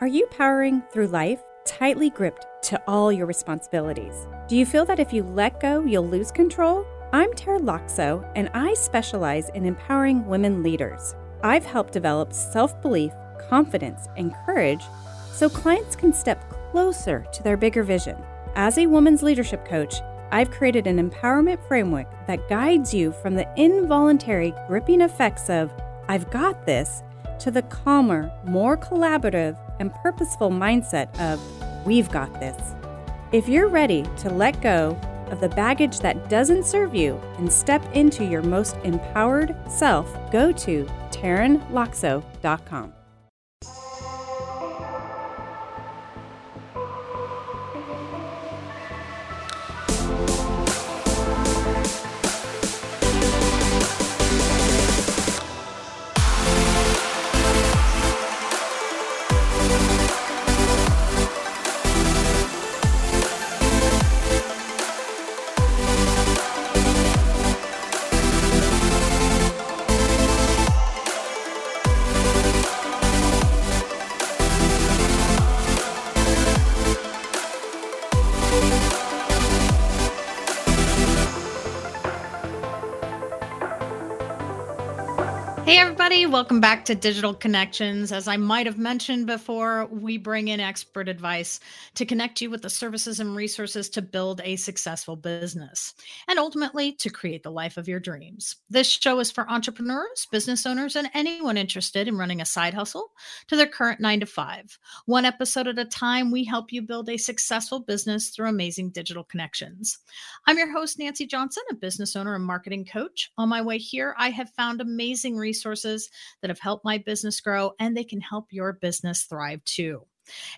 Are you powering through life tightly gripped to all your responsibilities? Do you feel that if you let go, you'll lose control? I'm Taryn Loxo, and I specialize in empowering women leaders. I've helped develop self belief, confidence, and courage so clients can step closer to their bigger vision. As a woman's leadership coach, I've created an empowerment framework that guides you from the involuntary gripping effects of, I've got this, to the calmer, more collaborative, and purposeful mindset of, we've got this. If you're ready to let go of the baggage that doesn't serve you and step into your most empowered self, go to TarynLoxo.com. welcome back to Digital Connections. As I might have mentioned before, we bring in expert advice to connect you with the services and resources to build a successful business and ultimately to create the life of your dreams. This show is for entrepreneurs, business owners, and anyone interested in running a side hustle to their current nine to five. One episode at a time, we help you build a successful business through amazing digital connections. I'm your host, Nancy Johnson, a business owner and marketing coach. On my way here, I have found amazing resources that have helped my business grow, and they can help your business thrive too.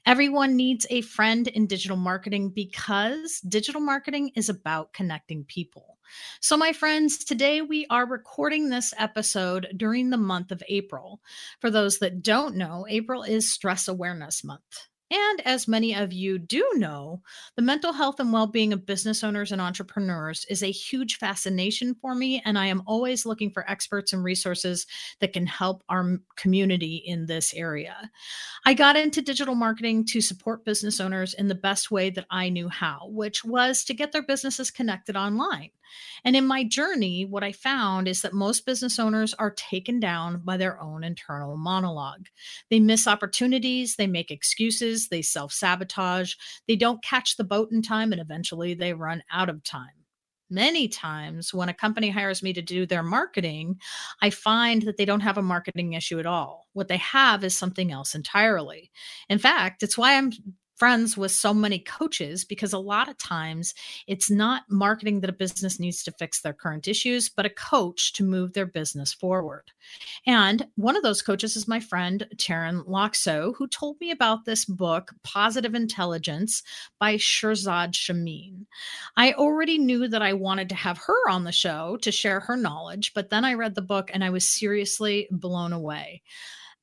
Everyone needs a friend in digital marketing because digital marketing is about connecting people. So, my friends, today we are recording this episode during the month of April. For those that don't know, April is Stress Awareness Month. And as many of you do know, the mental health and well being of business owners and entrepreneurs is a huge fascination for me. And I am always looking for experts and resources that can help our community in this area. I got into digital marketing to support business owners in the best way that I knew how, which was to get their businesses connected online. And in my journey, what I found is that most business owners are taken down by their own internal monologue. They miss opportunities, they make excuses, they self sabotage, they don't catch the boat in time, and eventually they run out of time many times when a company hires me to do their marketing, I find that they don't have a marketing issue at all. What they have is something else entirely. In fact, it's why I'm friends with so many coaches because a lot of times it's not marketing that a business needs to fix their current issues, but a coach to move their business forward. And one of those coaches is my friend Taryn Loxo, who told me about this book, Positive Intelligence by Shirzad Chamine. I already knew that I wanted to have her on the show to share her knowledge, but then I read the book and I was seriously blown away.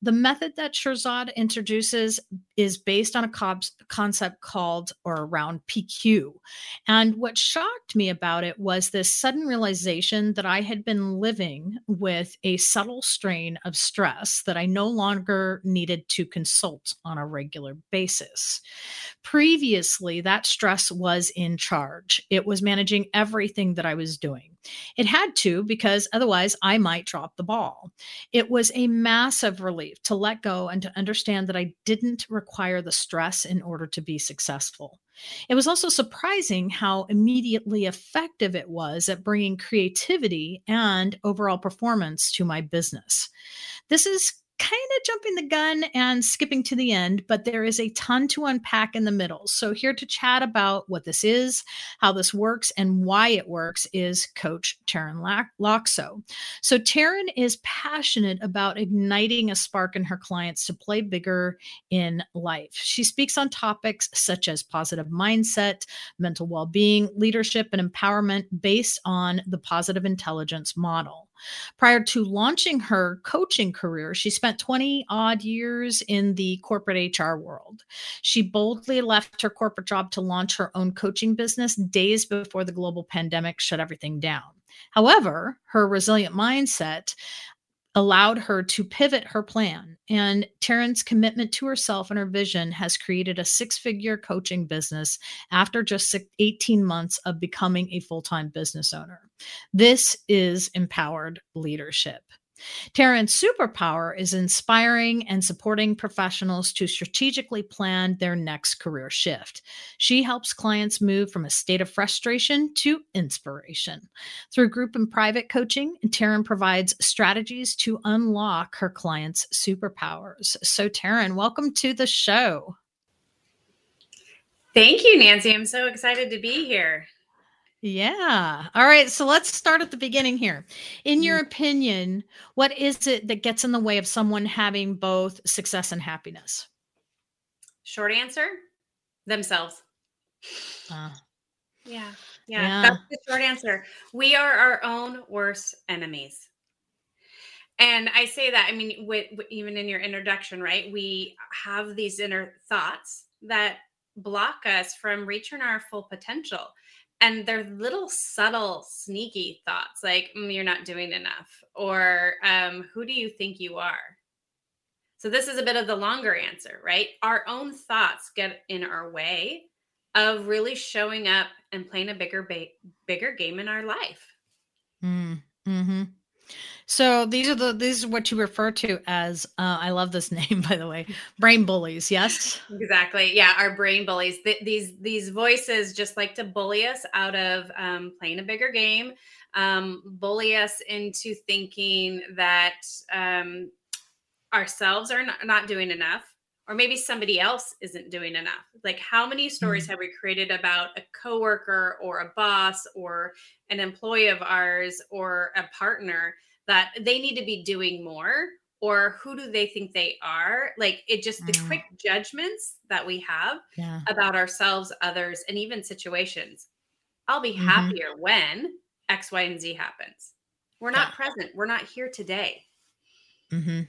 The method that Shirzad introduces is based on a co- concept called or around PQ. And what shocked me about it was this sudden realization that I had been living with a subtle strain of stress that I no longer needed to consult on a regular basis. Previously, that stress was in charge, it was managing everything that I was doing. It had to because otherwise I might drop the ball. It was a massive relief to let go and to understand that I didn't require the stress in order to be successful. It was also surprising how immediately effective it was at bringing creativity and overall performance to my business. This is kind of jumping the gun and skipping to the end, but there is a ton to unpack in the middle. So, here to chat about what this is, how this works, and why it works is Coach Taryn Loxo. So, Taryn is passionate about igniting a spark in her clients to play bigger in life. She speaks on topics such as positive mindset, mental well being, leadership, and empowerment based on the positive intelligence model. Prior to launching her coaching career, she spent 20 odd years in the corporate HR world. She boldly left her corporate job to launch her own coaching business days before the global pandemic shut everything down. However, her resilient mindset allowed her to pivot her plan. And Taryn's commitment to herself and her vision has created a six figure coaching business after just 18 months of becoming a full time business owner. This is empowered leadership. Taryn's superpower is inspiring and supporting professionals to strategically plan their next career shift. She helps clients move from a state of frustration to inspiration. Through group and private coaching, Taryn provides strategies to unlock her clients' superpowers. So, Taryn, welcome to the show. Thank you, Nancy. I'm so excited to be here. Yeah. All right. So let's start at the beginning here. In your mm-hmm. opinion, what is it that gets in the way of someone having both success and happiness? Short answer themselves. Uh, yeah. Yeah. Yeah. That's the short answer. We are our own worst enemies. And I say that, I mean, with, with, even in your introduction, right? We have these inner thoughts that block us from reaching our full potential and they're little subtle sneaky thoughts like mm, you're not doing enough or um, who do you think you are? So this is a bit of the longer answer right? Our own thoughts get in our way of really showing up and playing a bigger ba- bigger game in our life. Mm, hmm so these are the these are what you refer to as uh, I love this name by the way, brain bullies. Yes, exactly. Yeah, our brain bullies. Th- these these voices just like to bully us out of um, playing a bigger game, um, bully us into thinking that um, ourselves are not, not doing enough, or maybe somebody else isn't doing enough. Like how many stories mm-hmm. have we created about a coworker or a boss or an employee of ours or a partner? That they need to be doing more or who do they think they are like it just the mm. quick judgments that we have yeah. about ourselves others and even situations i'll be mm-hmm. happier when x y and z happens we're not yeah. present we're not here today mm-hmm.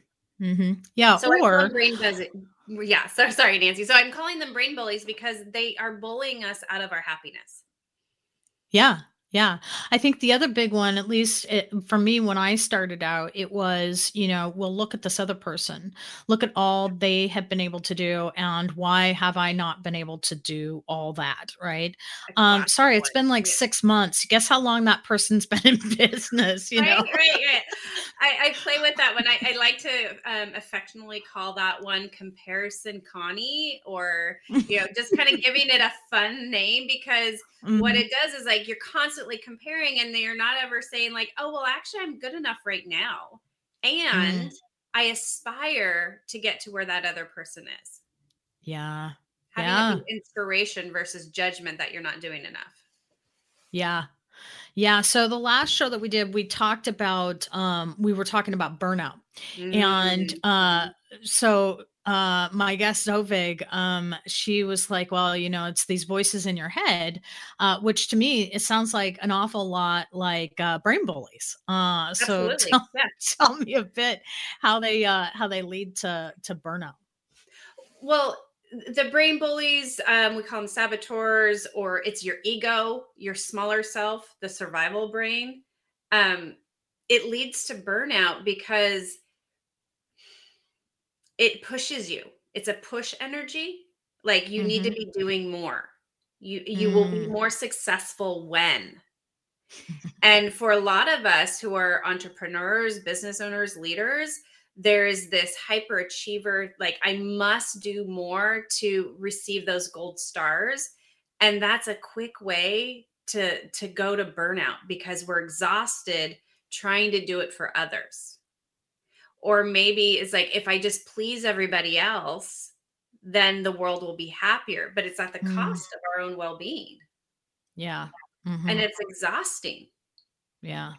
Mm-hmm. yeah so or brain does it yeah so sorry nancy so i'm calling them brain bullies because they are bullying us out of our happiness yeah yeah. I think the other big one, at least it, for me, when I started out, it was, you know, well, look at this other person, look at all they have been able to do. And why have I not been able to do all that? Right. Um, sorry, it's been like six months. Guess how long that person's been in business, you right, know? Right, right. I, I, play with that one. I, I like to um, affectionately call that one comparison Connie or, you know, just kind of giving it a fun name because mm-hmm. what it does is like you're constantly comparing and they're not ever saying like oh well actually i'm good enough right now and mm. i aspire to get to where that other person is yeah having yeah. inspiration versus judgment that you're not doing enough yeah yeah. So the last show that we did, we talked about um we were talking about burnout. Mm-hmm. And uh so uh, my guest Zovig, um, she was like, "Well, you know, it's these voices in your head," uh, which to me it sounds like an awful lot like uh, brain bullies. Uh, so tell, yeah. tell, me a bit how they uh, how they lead to to burnout. Well, the brain bullies, um, we call them saboteurs, or it's your ego, your smaller self, the survival brain. Um, it leads to burnout because it pushes you. It's a push energy. Like you mm-hmm. need to mm-hmm. be doing more. You you mm. will be mm. more successful when. and for a lot of us who are entrepreneurs, business owners, leaders, there is this hyperachiever like I must do more to receive those gold stars. And that's a quick way to to go to burnout because we're exhausted trying to do it for others. Or maybe it's like if i just please everybody else then the world will be happier but it's at the mm. cost of our own well-being. Yeah. Mm-hmm. and it's exhausting. Yeah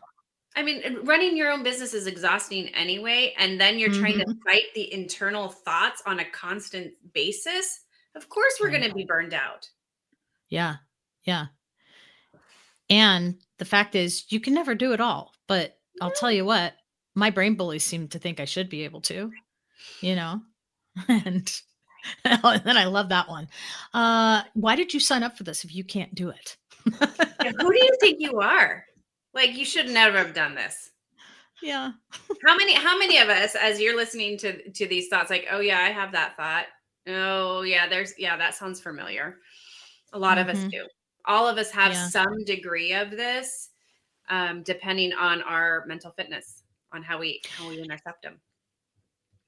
i mean running your own business is exhausting anyway and then you're mm-hmm. trying to mm-hmm. fight the internal thoughts on a constant basis of course we're going to be burned out yeah yeah and the fact is you can never do it all but i'll tell you what my brain bullies seem to think I should be able to, you know, and, and then I love that one. Uh, why did you sign up for this if you can't do it? yeah, who do you think you are? Like, you should never have done this. yeah. how many how many of us as you're listening to to these thoughts like, "Oh yeah, I have that thought." Oh, yeah, there's yeah, that sounds familiar. A lot mm-hmm. of us mm-hmm. do. All of us have yeah. some degree of this um depending on our mental fitness, on how we how we intercept them.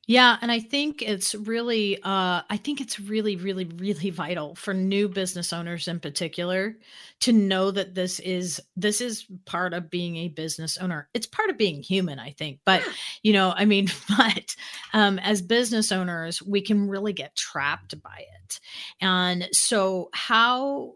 Yeah, and I think it's really uh I think it's really really really vital for new business owners in particular to know that this is this is part of being a business owner. It's part of being human, I think. But, you know, I mean, but um as business owners, we can really get trapped by it. And so how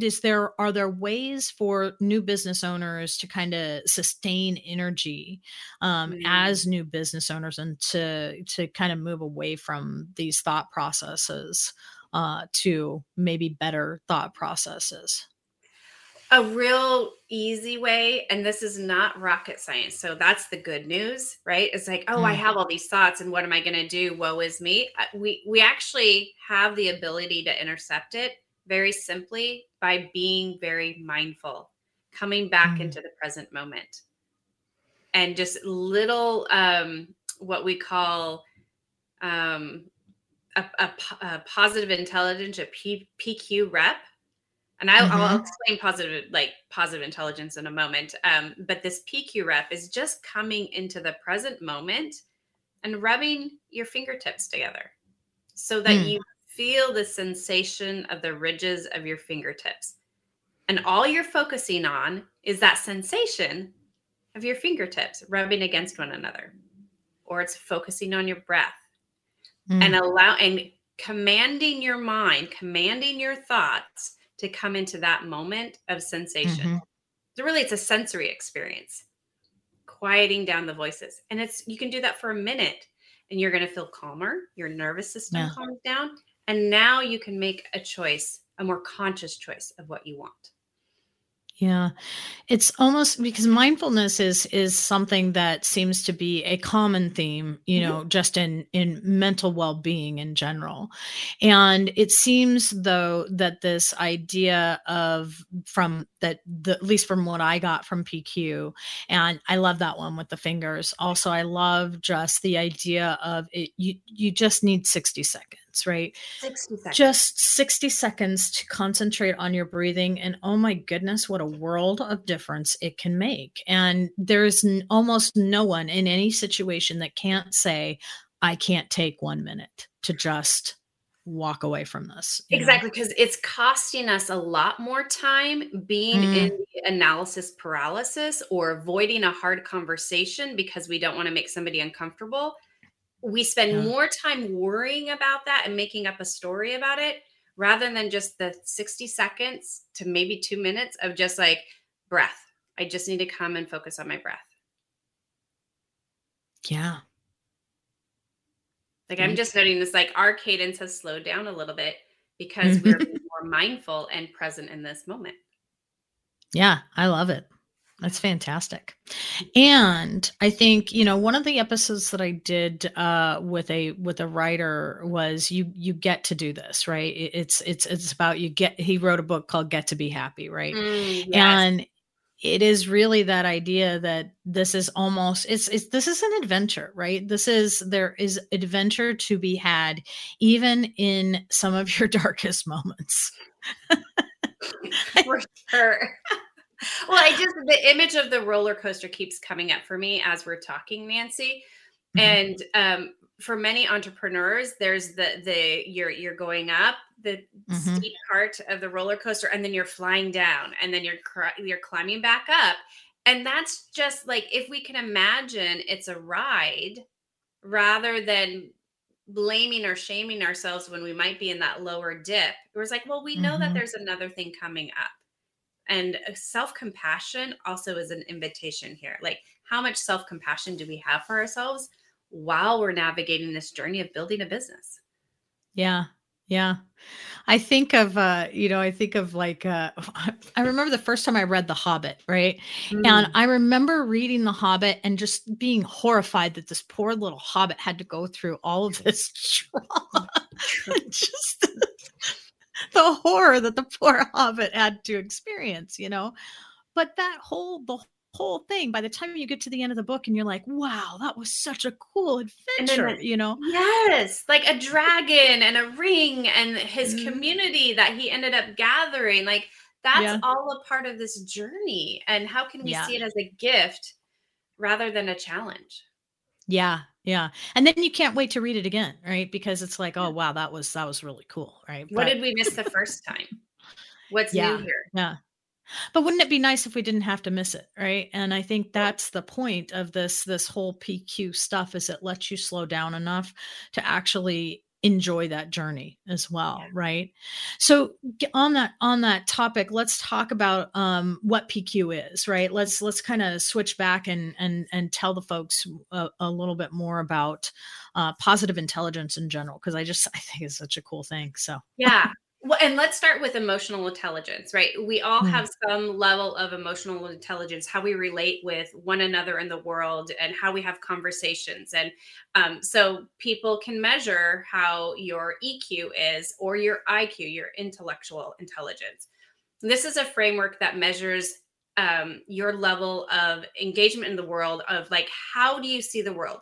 is there are there ways for new business owners to kind of sustain energy um, mm. as new business owners and to to kind of move away from these thought processes uh, to maybe better thought processes a real easy way and this is not rocket science so that's the good news right it's like oh mm. i have all these thoughts and what am i going to do woe is me uh, we we actually have the ability to intercept it very simply by being very mindful, coming back mm. into the present moment. And just little, um, what we call um, a, a, a positive intelligence, a P, PQ rep. And I, mm-hmm. I'll explain positive, like positive intelligence in a moment. Um, but this PQ rep is just coming into the present moment and rubbing your fingertips together so that mm. you feel the sensation of the ridges of your fingertips. And all you're focusing on is that sensation of your fingertips rubbing against one another, or it's focusing on your breath mm. and allow and commanding your mind, commanding your thoughts to come into that moment of sensation. Mm-hmm. So really it's a sensory experience. Quieting down the voices. And it's you can do that for a minute and you're going to feel calmer. Your nervous system yeah. calms down and now you can make a choice, a more conscious choice of what you want. Yeah. It's almost because mindfulness is is something that seems to be a common theme, you mm-hmm. know, just in in mental well-being in general. And it seems though that this idea of from that the, at least from what I got from PQ and I love that one with the fingers. Also I love just the idea of it you you just need 60 seconds right? 60 seconds. Just 60 seconds to concentrate on your breathing. And oh my goodness, what a world of difference it can make. And there's n- almost no one in any situation that can't say, I can't take one minute to just walk away from this. Exactly, because it's costing us a lot more time being mm. in analysis paralysis or avoiding a hard conversation because we don't want to make somebody uncomfortable we spend yeah. more time worrying about that and making up a story about it rather than just the 60 seconds to maybe two minutes of just like breath. I just need to come and focus on my breath. Yeah. Like I'm just noting this, like our cadence has slowed down a little bit because we're mm-hmm. more mindful and present in this moment. Yeah, I love it. That's fantastic. And I think, you know, one of the episodes that I did uh with a with a writer was you you get to do this, right? It's it's it's about you get he wrote a book called Get to Be Happy, right? Mm, yes. And it is really that idea that this is almost it's it's this is an adventure, right? This is there is adventure to be had even in some of your darkest moments. For sure well, I just the image of the roller coaster keeps coming up for me as we're talking, Nancy. Mm-hmm. And um, for many entrepreneurs, there's the the you're you're going up the mm-hmm. steep part of the roller coaster, and then you're flying down, and then you're you're climbing back up, and that's just like if we can imagine it's a ride rather than blaming or shaming ourselves when we might be in that lower dip. It was like, well, we know mm-hmm. that there's another thing coming up. And uh, self compassion also is an invitation here. Like, how much self compassion do we have for ourselves while we're navigating this journey of building a business? Yeah. Yeah. I think of uh, you know, I think of like uh I remember the first time I read The Hobbit, right? Mm. And I remember reading The Hobbit and just being horrified that this poor little hobbit had to go through all of this trauma. just the horror that the poor hobbit had to experience, you know. But that whole the whole thing by the time you get to the end of the book and you're like wow that was such a cool adventure you know yes like a dragon and a ring and his mm-hmm. community that he ended up gathering like that's yeah. all a part of this journey and how can we yeah. see it as a gift rather than a challenge yeah yeah and then you can't wait to read it again right? Because it's like oh wow that was that was really cool right? What but, did we miss the first time? What's yeah, new here? yeah. But wouldn't it be nice if we didn't have to miss it, right? And I think that's the point of this this whole PQ stuff is it lets you slow down enough to actually enjoy that journey as well yeah. right? So on that on that topic let's talk about um, what pq is right? Let's let's kind of switch back and and and tell the folks a, a little bit more about uh, positive intelligence in general because i just i think it's such a cool thing so. Yeah well, and let's start with emotional intelligence, right? We all mm. have some level of emotional intelligence, how we relate with one another in the world and how we have conversations. And um, so people can measure how your EQ is or your IQ, your intellectual intelligence. This is a framework that measures um, your level of engagement in the world, of like, how do you see the world?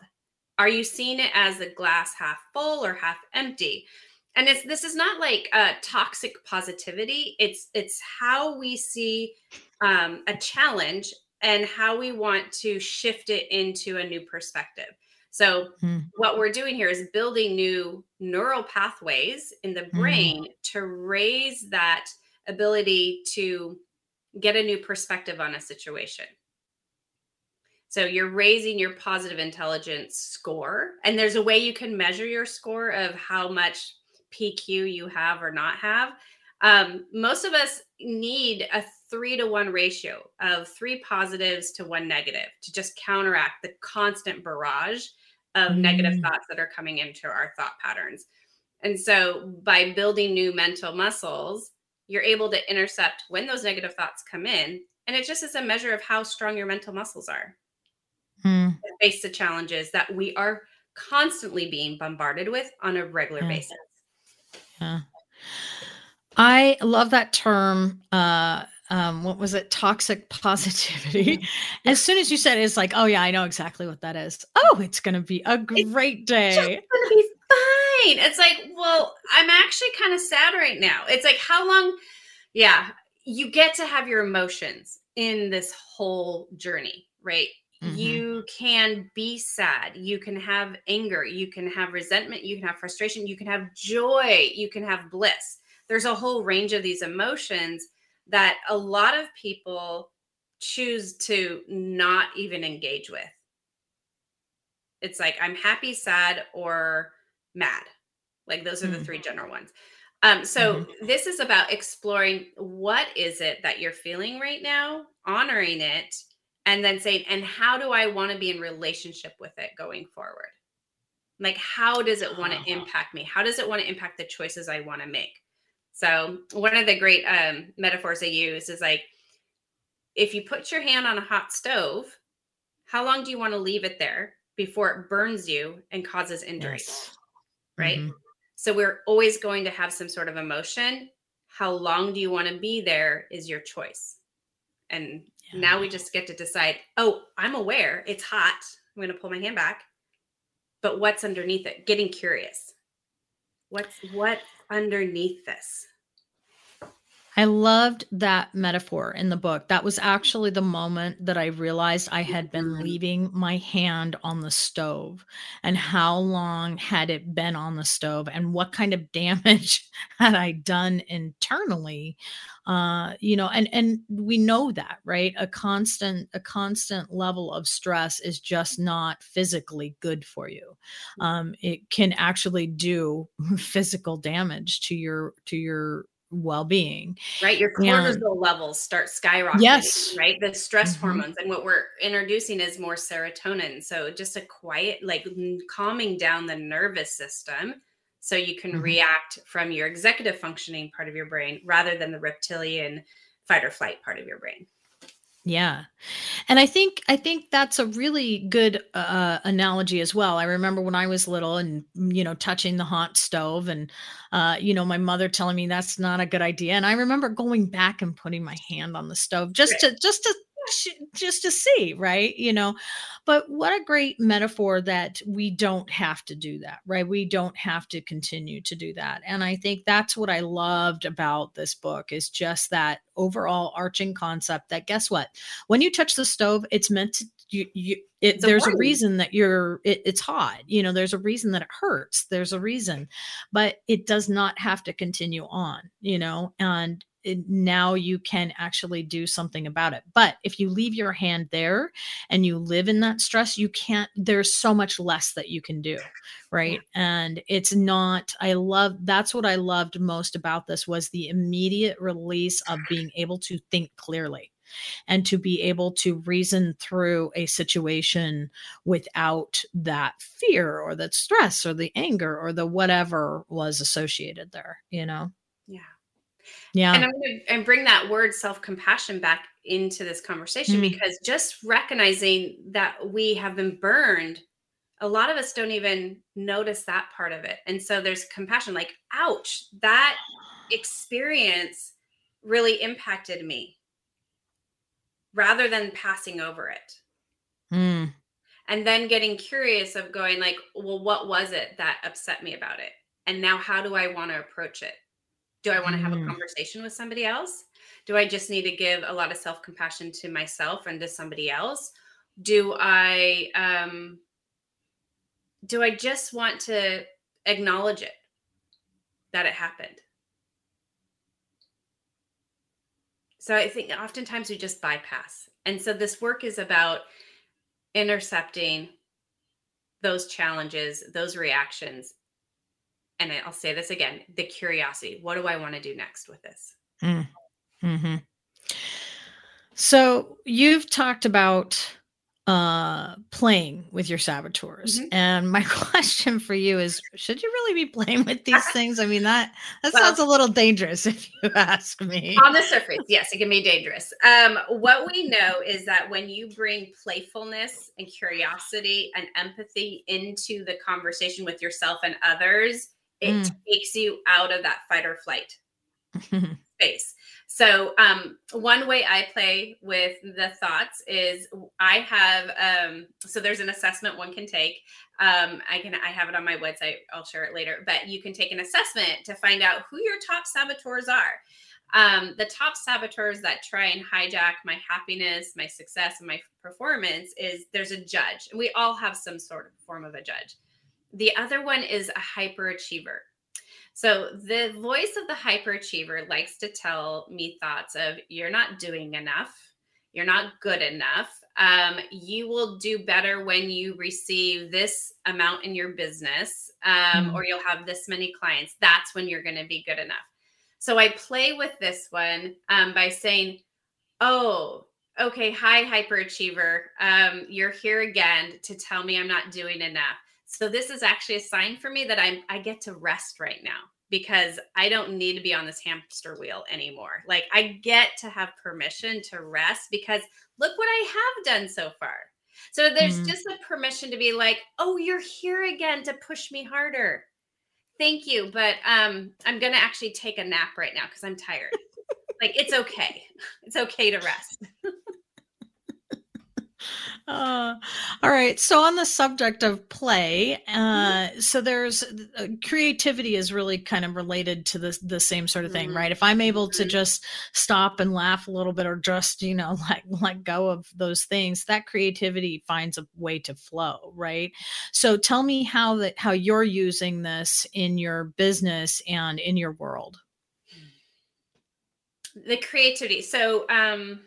Are you seeing it as a glass half full or half empty? And it's this is not like a toxic positivity it's it's how we see um, a challenge and how we want to shift it into a new perspective so hmm. what we're doing here is building new neural pathways in the hmm. brain to raise that ability to get a new perspective on a situation so you're raising your positive intelligence score and there's a way you can measure your score of how much PQ you have or not have. Um, most of us need a three to one ratio of three positives to one negative to just counteract the constant barrage of mm. negative thoughts that are coming into our thought patterns. And so by building new mental muscles, you're able to intercept when those negative thoughts come in. And it just is a measure of how strong your mental muscles are. Mm. Face the challenges that we are constantly being bombarded with on a regular basis. Yeah. I love that term. Uh, um, what was it? Toxic positivity. as soon as you said it, it's like, oh yeah, I know exactly what that is. Oh, it's gonna be a great day. It's gonna be fine. It's like, well, I'm actually kind of sad right now. It's like, how long? Yeah, you get to have your emotions in this whole journey, right? Mm-hmm. You can be sad. You can have anger. You can have resentment. You can have frustration. You can have joy. You can have bliss. There's a whole range of these emotions that a lot of people choose to not even engage with. It's like I'm happy, sad, or mad. Like those are mm-hmm. the three general ones. Um, so mm-hmm. this is about exploring what is it that you're feeling right now, honoring it, and then saying, and how do I want to be in relationship with it going forward? Like, how does it want to uh-huh. impact me? How does it want to impact the choices I want to make? So, one of the great um, metaphors I use is like, if you put your hand on a hot stove, how long do you want to leave it there before it burns you and causes injury? Yes. Right. Mm-hmm. So, we're always going to have some sort of emotion. How long do you want to be there is your choice. And yeah. Now we just get to decide, oh, I'm aware it's hot. I'm going to pull my hand back. But what's underneath it? Getting curious. What's what underneath this? I loved that metaphor in the book. That was actually the moment that I realized I had been mm-hmm. leaving my hand on the stove and how long had it been on the stove and what kind of damage had I done internally. Uh, you know, and and we know that, right? A constant a constant level of stress is just not physically good for you. Mm. Um, it can actually do physical damage to your to your well-being. Right? Your cortisol and, levels start skyrocketing yes. right? The stress mm-hmm. hormones and what we're introducing is more serotonin. So just a quiet like calming down the nervous system so you can mm-hmm. react from your executive functioning part of your brain rather than the reptilian fight or flight part of your brain yeah. And I think I think that's a really good uh, analogy as well. I remember when I was little and you know touching the hot stove and uh, you know my mother telling me that's not a good idea and I remember going back and putting my hand on the stove just right. to just to just eh, just to see right you know? But what a great metaphor that we don't have to do that right? We don't have to continue to do that. And i think that's what i loved about this book is just that overall arching concept that guess what? When you touch the stove it's meant to you, you it, there's a reason that you're it, it's hot you know? There's a reason that it hurts there's a reason. But it does not have to continue on you know? And it, now you can actually do something about it but if you leave your hand there and you live in that stress you can't there's so much less that you can do right and it's not i love that's what i loved most about this was the immediate release of being able to think clearly and to be able to reason through a situation without that fear or that stress or the anger or the whatever was associated there, you know? Yeah. Yeah. And I'm going to and bring that word self compassion back into this conversation mm-hmm. because just recognizing that we have been burned, a lot of us don't even notice that part of it. And so there's compassion like, ouch, that experience really impacted me rather than passing over it. Mm. And then getting curious of going like, well, what was it that upset me about it? And now how do I want to approach it? Do I want to have a hmm. conversation with somebody else? Do I just need to give a lot of self-compassion to myself and to somebody else? Do I um do I just want to acknowledge it that it happened? So I think oftentimes we just bypass. And so this work is about intercepting those challenges, those reactions. And I'll say this again the curiosity. What do I want to do next with this? Mm. hmm So you've talked about uh playing with your saboteurs mm-hmm. and my question for you is should you really be playing with these things i mean that that well, sounds a little dangerous if you ask me on the surface yes it can be dangerous um what we know is that when you bring playfulness and curiosity and empathy into the conversation with yourself and others it mm. takes you out of that fight or flight space so um, one way I play with the thoughts is I have um, so there's an assessment one can take. Um, I can I have it on my website. I'll share it later. But you can take an assessment to find out who your top saboteurs are. Um, the top saboteurs that try and hijack my happiness, my success, and my performance is there's a judge. And we all have some sort of form of a judge. The other one is a hyperachiever. So the voice of the hyperachiever likes to tell me thoughts of you're not doing enough, you're not good enough. Um, you will do better when you receive this amount in your business, um, mm or you'll have this many clients. That's when you're going to be good enough. So I play with this one um, by saying, "Oh, okay, hi hyperachiever, um, you're here again to tell me I'm not doing enough." So this is actually a sign for me that I'm I get to rest right now because I don't need to be on this hamster wheel anymore. Like I get to have permission to rest because look what I have done so far. So there's mm-hmm. just a permission to be like, "Oh, you're here again to push me harder." Thank you, but um I'm going to actually take a nap right now cuz I'm tired. like it's okay. It's okay to rest. Uh, all right. So on the subject of play, uh, mm-hmm. so there's uh, creativity is really kind of related to the the same sort of thing, mm-hmm. right? If I'm able to mm-hmm. just stop and laugh a little bit, or just you know let let go of those things, that creativity finds a way to flow, right? So tell me how that how you're using this in your business and in your world. The creativity. So um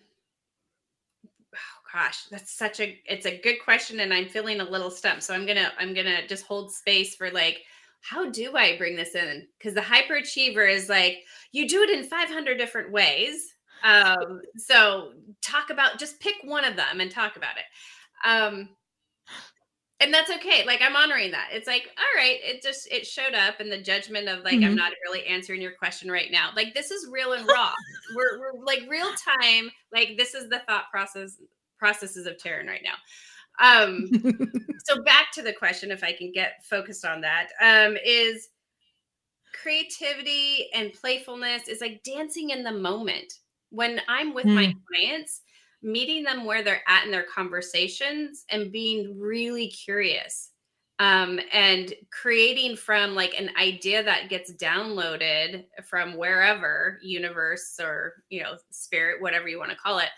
gosh that's such a it's a good question and i'm feeling a little stumped. So i'm gonna i'm gonna just hold space for like how do i bring this in? Because the hyperachiever is like you do it in 500 different ways. Um so talk about just pick one of them and talk about it. Um and that's okay like i'm honoring that. It's like all right it just it showed up in the judgment of like mm-hmm. i'm not really answering your question right now. Like this is real and raw. We're, we're like real time like this is the thought process processes of Taryn right now. Um, so back to the question, if I can get focused on that, um, is creativity and playfulness is like dancing in the moment. When I'm with mm. my clients, meeting them where they're at in their conversations and being really curious um, and creating from like an idea that gets downloaded from wherever universe or you know spirit whatever you want to call it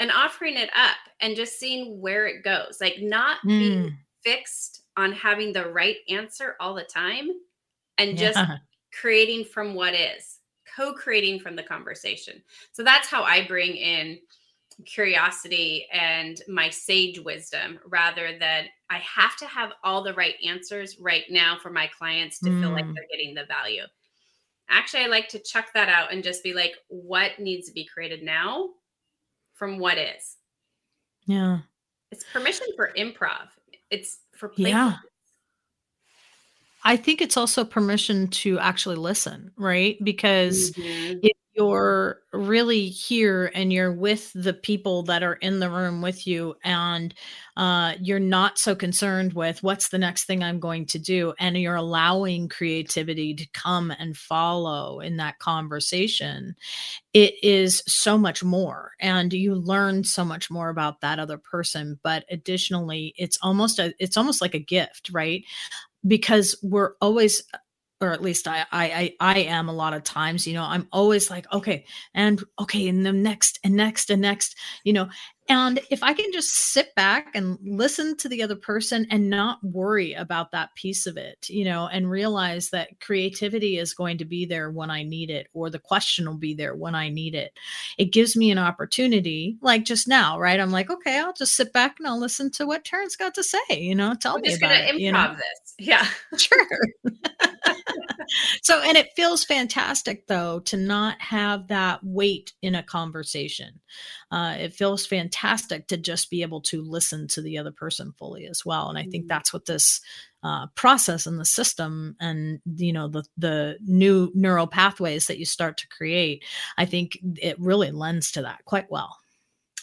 and offering it up and just seeing where it goes like not mm. being fixed on having the right answer all the time and just yeah. creating from what is co-creating from the conversation so that's how i bring in curiosity and my sage wisdom rather than I have to have all the right answers right now for my clients to mm. feel like mm. they're getting the value. Actually, I like to chuck that out and just be like, what needs to be created now from what is? Yeah. It's permission for improv. It's for playfulness. Yeah. I think it's also permission to actually listen, right? Because mm-hmm. if you're really here and you're with the people that are in the room with you and uh, you're not so concerned with what's the next thing i'm going to do and you're allowing creativity to come and follow in that conversation it is so much more and you learn so much more about that other person but additionally it's almost a it's almost like a gift right? Because we're always or at least I, I I I am a lot of times, you know, I'm always like, okay, and okay, and the next and next and next, you know, and if I can just sit back and listen to the other person and not worry about that piece of it, you know, and realize that creativity is going to be there when I need it, or the question will be there when I need it, it gives me an opportunity, like just now, right? I'm like, okay, I'll just sit back and I'll listen to what Taryn's got to say, you know, tell I'm me about it. Improv you know? this. Yeah. Sure. so and it feels fantastic though to not have that weight in a conversation uh, it feels fantastic to just be able to listen to the other person fully as well and i think mm-hmm. that's what this uh, process and the system and you know the the new neural pathways that you start to create i think it really lends to that quite well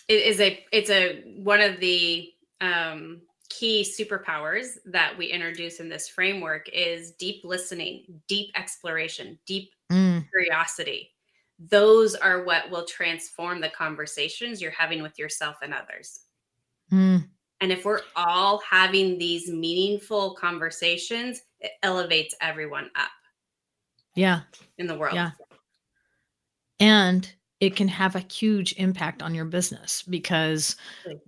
it is a it's a one of the um key superpowers that we introduce in this framework is deep listening, deep exploration, deep mm. curiosity. Those are what will transform the conversations you're having with yourself and others. Mm. And if we're all having these meaningful conversations, it elevates everyone up. Yeah. In the world. Yeah. And it can have a huge impact on your business because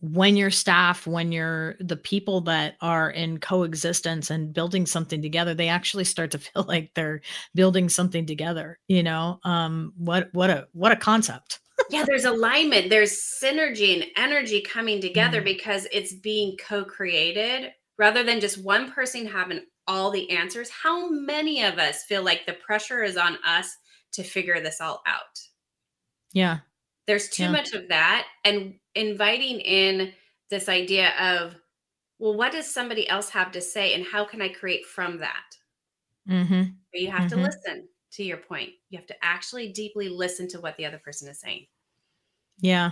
when your staff when you're the people that are in coexistence and building something together they actually start to feel like they're building something together you know? Um what what a what a concept. Yeah there's alignment there's synergy and energy coming together mm. because it's being co-created. Rather than just one person having all the answers how many of us feel like the pressure is on us to figure this all out yeah. There's too yeah. much of that. And inviting in this idea of, well, what does somebody else have to say? And how can I create from that? Mm-hmm. You have mm-hmm. to listen to your point. You have to actually deeply listen to what the other person is saying. Yeah.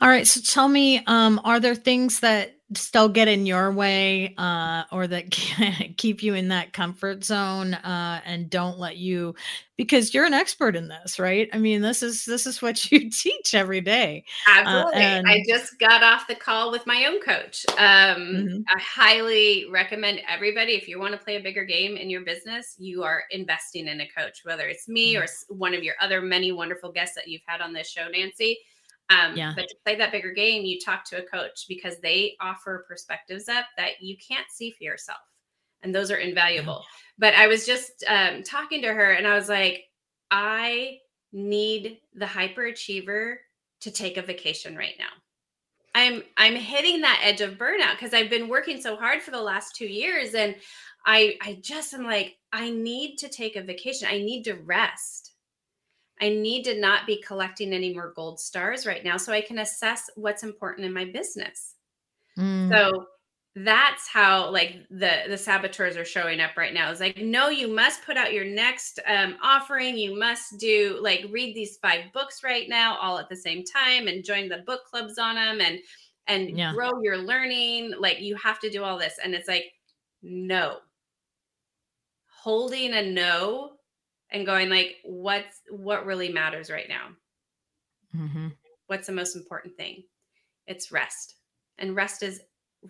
All right. So tell me, um, are there things that still get in your way uh, or that keep you in that comfort zone uh, and don't let you because you're an expert in this right i mean this is this is what you teach every day uh, absolutely uh, and- i just got off the call with my own coach um, mm-hmm. i highly recommend everybody if you want to play a bigger game in your business you are investing in a coach whether it's me mm-hmm. or one of your other many wonderful guests that you've had on this show nancy um, yeah. But to play that bigger game, you talk to a coach because they offer perspectives up that you can't see for yourself. And those are invaluable. Yeah. But I was just um, talking to her and I was like, I need the hyperachiever to take a vacation right now. I'm I'm hitting that edge of burnout because I've been working so hard for the last 2 years and I I just am like I need to take a vacation. I need to rest. I need to not be collecting any more gold stars right now so I can assess what's important in my business. Mm. So that's how like the the saboteurs are showing up right now. It's like no, you must put out your next um, offering. You must do like read these five books right now all at the same time and join the book clubs on them and and yeah. grow your learning. Like you have to do all this, and it's like no. Holding a no and going like what's what really matters right now mm-hmm. what's the most important thing? It's rest. And rest is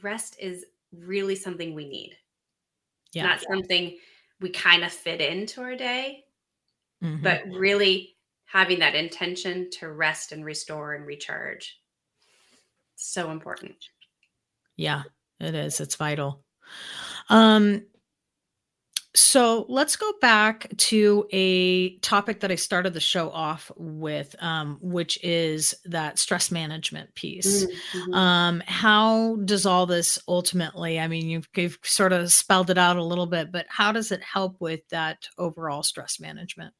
rest is really something we need. Yeah. Not something we kind of fit into our day, mm-hmm. but really having that intention to rest and restore and recharge. So important. Yeah, it is. It's vital. Um, so let's go back to a topic that I started the show off with, um, which is that stress management piece. Mm-hmm. Um, how does all this ultimately, I mean, you've, you've sort of spelled it out a little bit, but how does it help with that overall stress management?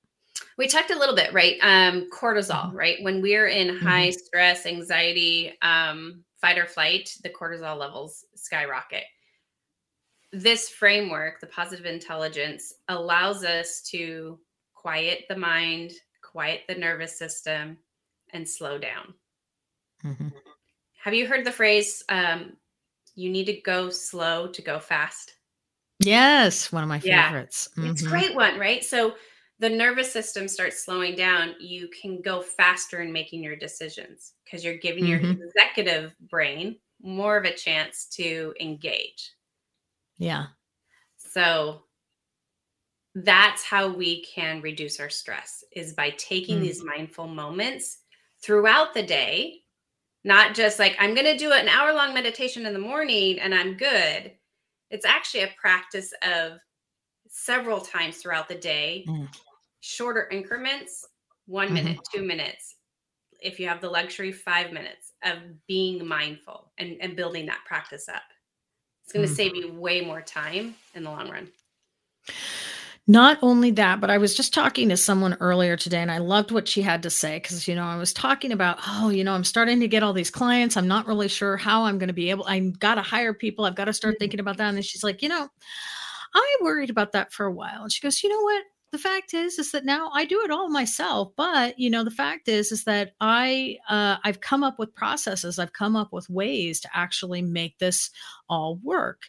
We talked a little bit, right? Um, cortisol, mm-hmm. right? When we're in mm-hmm. high stress, anxiety, um, fight or flight, the cortisol levels skyrocket this framework, the positive intelligence, allows us to quiet the mind, quiet the nervous system, and slow down. Mm-hmm. Have you heard the phrase, um, you need to go slow to go fast? Yes, one of my favorites. Yeah, mm-hmm. It's a great one, right? So the nervous system starts slowing down. You can go faster in making your decisions because you're giving mm-hmm. your executive brain more of a chance to engage. Yeah. So that's how we can reduce our stress is by taking mm. these mindful moments throughout the day, not just like I'm going to do an hour long meditation in the morning and I'm good. It's actually a practice of several times throughout the day, mm. shorter increments, one mm-hmm. minute, two minutes. If you have the luxury, five minutes of being mindful and, and building that practice up. It's going to mm. save you way more time in the long run. Not only that, but I was just talking to someone earlier today and I loved what she had to say because, you know, I was talking about, oh, you know, I'm starting to get all these clients. I'm not really sure how I'm going to be able, I've got to hire people. I've got to start mm-hmm. thinking about that. And then she's like, you know, I worried about that for a while. And she goes, you know what? The fact is is that now i do it all myself but you know the fact is is that i uh, i've come up with processes i've come up with ways to actually make this all work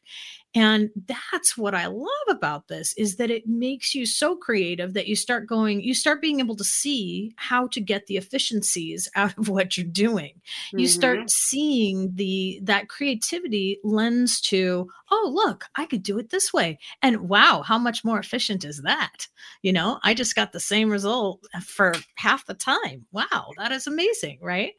and that's what I love about this is that it makes you so creative that you start going, you start being able to see how to get the efficiencies out of what you're doing. Mm-hmm. You start mm-hmm. seeing the that creativity lends to, oh, look, I could do it this way. And wow, how much more efficient is that? You know, I just got the same result for half the time. Wow, that is amazing, right?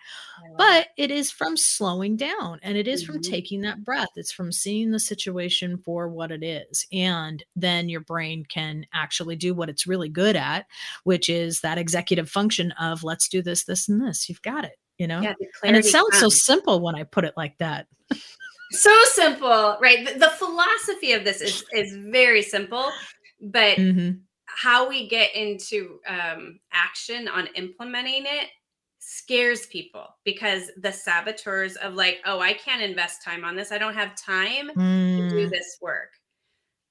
But it is from slowing down and it is mm-hmm. from taking that breath. It's from seeing the situation for what it is. And then your brain can actually do what it's really good at, which is that executive function of let's do this, this, and this. You've got it, you know? Yeah, and it sounds comes. so simple when I put it like that. so simple, right? The, the, philosophy of this is is very simple, but mm-hmm. how we get into um, action on implementing it scares people because the saboteurs of like, oh, I can't invest time on this. I don't have time mm. to do mm. this work.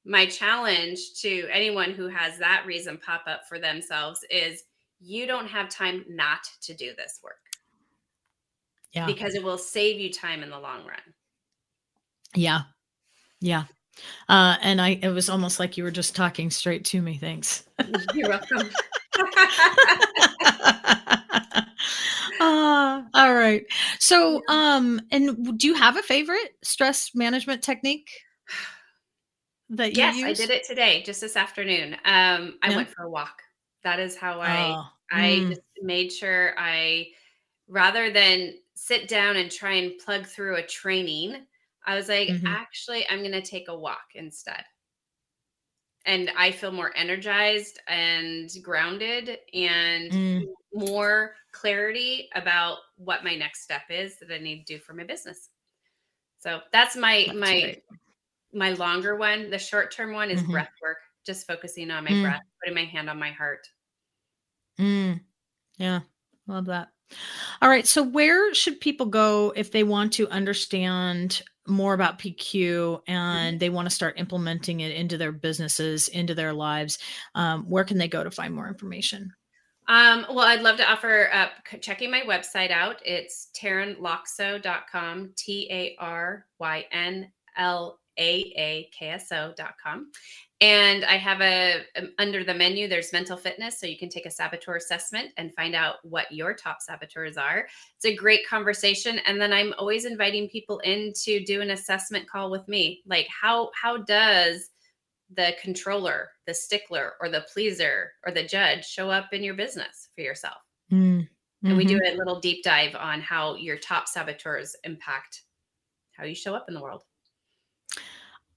My challenge to anyone who has that reason pop up for themselves is you don't have time not to do this work. Yeah. Because it will save you time in the long run. Yeah. Yeah. Uh, and I, it was almost like you were just talking straight to me. Thanks. You're welcome. uh, all right. So, um, and do you have a favorite stress management technique that you yes, use? I did it today, just this afternoon. Um, I went for a walk. That is how I oh, I mm. just made sure I rather than sit down and try and plug through a training, I was like, mm-hmm. actually, I'm going to take a walk instead and I feel more energized and grounded and mm. More clarity about what my next step is that I need to do for my business. So that's my that's my great. my longer one. The short term one is mm-hmm. breath work, just focusing on my mm. breath, putting my hand on my heart. Mm. Yeah, love that. All right. So, where should people go if they want to understand more about PQ mm-hmm. and they want to start implementing it into their businesses, into their lives? Um, where can they go to find more information? Um, well, I'd love to offer uh, checking my website out. It's tarynlaakso.com, T A R Y N L A A K S O.com. And I have a um, under the menu, there's mental fitness. So you can take a saboteur assessment and find out what your top saboteurs are. It's a great conversation. And then I'm always inviting people in to do an assessment call with me. Like how how does the controller, the stickler, or the pleaser or the judge show up in your business for yourself? Mm. And mm-hmm. we do mm-hmm. a little deep dive on how your top saboteurs impact how you show up in the world.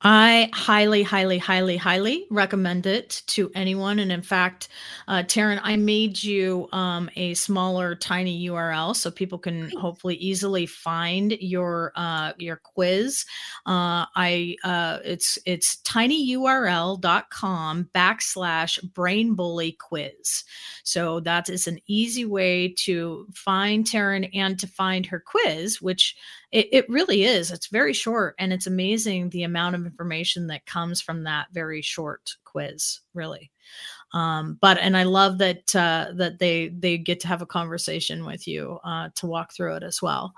I highly, highly, highly, highly recommend it to anyone. And in fact, uh, Taryn, I made you um, a smaller, tiny URL so people can hopefully easily find your uh, your quiz. Uh, I uh, it's it's tinyurl.com backslash brain bully quiz. So that is an easy way to find Taryn and to find her quiz, which it, it really is. It's very short, and it's amazing the amount of information that comes from that very short quiz. Really, um, but and I love that uh, that they they get to have a conversation with you uh, to walk through it as well.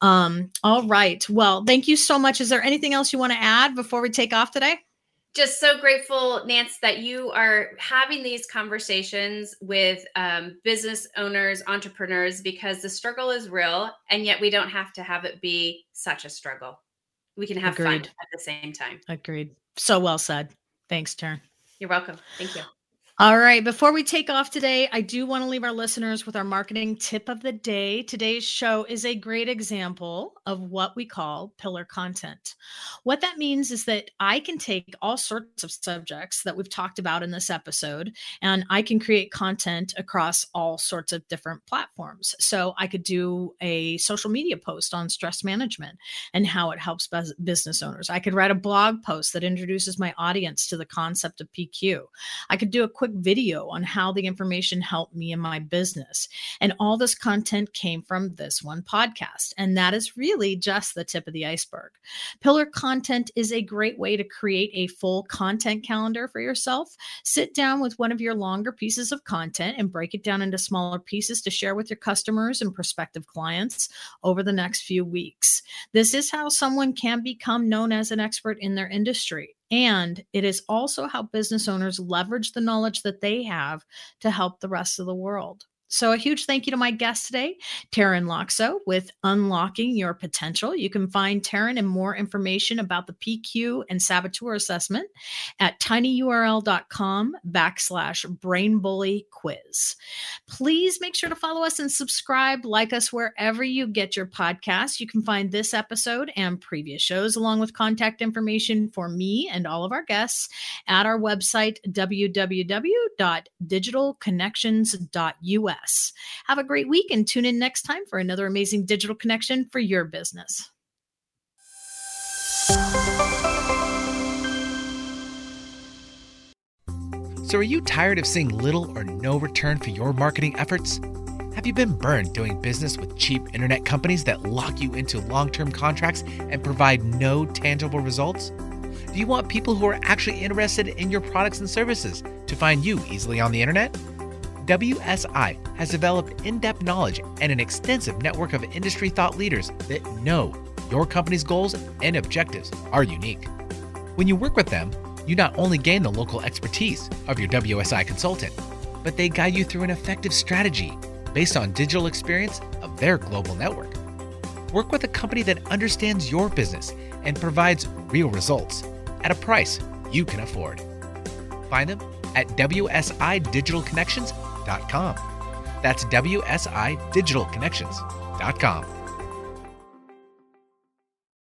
Um, all right. Well, thank you so much. Is there anything else you want to add before we take off today? Just so grateful, Nance, that you are having these conversations with um, business owners, entrepreneurs, because the struggle is real, and yet we don't have to have it be such a struggle. We can have Agreed. fun at the same time. Agreed. So well said. Thanks, Taryn. You're welcome. Thank you. All right. Before we take off today, I do want to leave our listeners with our marketing tip of the day. Today's show is a great example of what we call pillar content. What that means is that I can take all sorts of subjects that we've talked about in this episode and I can create content across all sorts of different platforms. So I could do a social media post on stress management and how it helps business owners. I could write a blog post that introduces my audience to the concept of PQ. I could do a quick video on how the information helped me in my business. And all this content came from this one podcast. And that is really just the tip of the iceberg. Pillar content is a great way to create a full content calendar for yourself. Sit down with one of your longer pieces of content and break it down into smaller pieces to share with your customers and prospective clients over the next few weeks. This is how someone can become known as an expert in their industry. And it is also how business owners leverage the knowledge that they have to help the rest of the world. So, a huge thank you to my guest today, Taryn Laakso, with Unlocking Your Potential. You can find Taryn and more information about the PQ and saboteur assessment at tinyurl.com backslash brain bully quiz. Please make sure to follow us and subscribe, like us wherever you get your podcasts. You can find this episode and previous shows, along with contact information for me and all of our guests, at our website, www.digitalconnections.us us. Have a great week and tune in next time for another amazing digital connection for your business. So, are you tired of seeing little or no return for your marketing efforts? Have you been burned doing business with cheap internet companies that lock you into long term contracts and provide no tangible results? Do you want people who are actually interested in your products and services to find you easily on the internet? WSI has developed in depth knowledge and an extensive network of industry thought leaders that know your company's goals and objectives are unique. When you work with them, you not only gain the local expertise of your WSI consultant, but they guide you through an effective strategy based on digital experience of their global network. Work with a company that understands your business and provides real results at a price you can afford. Find them at WSI Digital Connections wsidigitalconnections.com. That's wsidigitalconnections.com.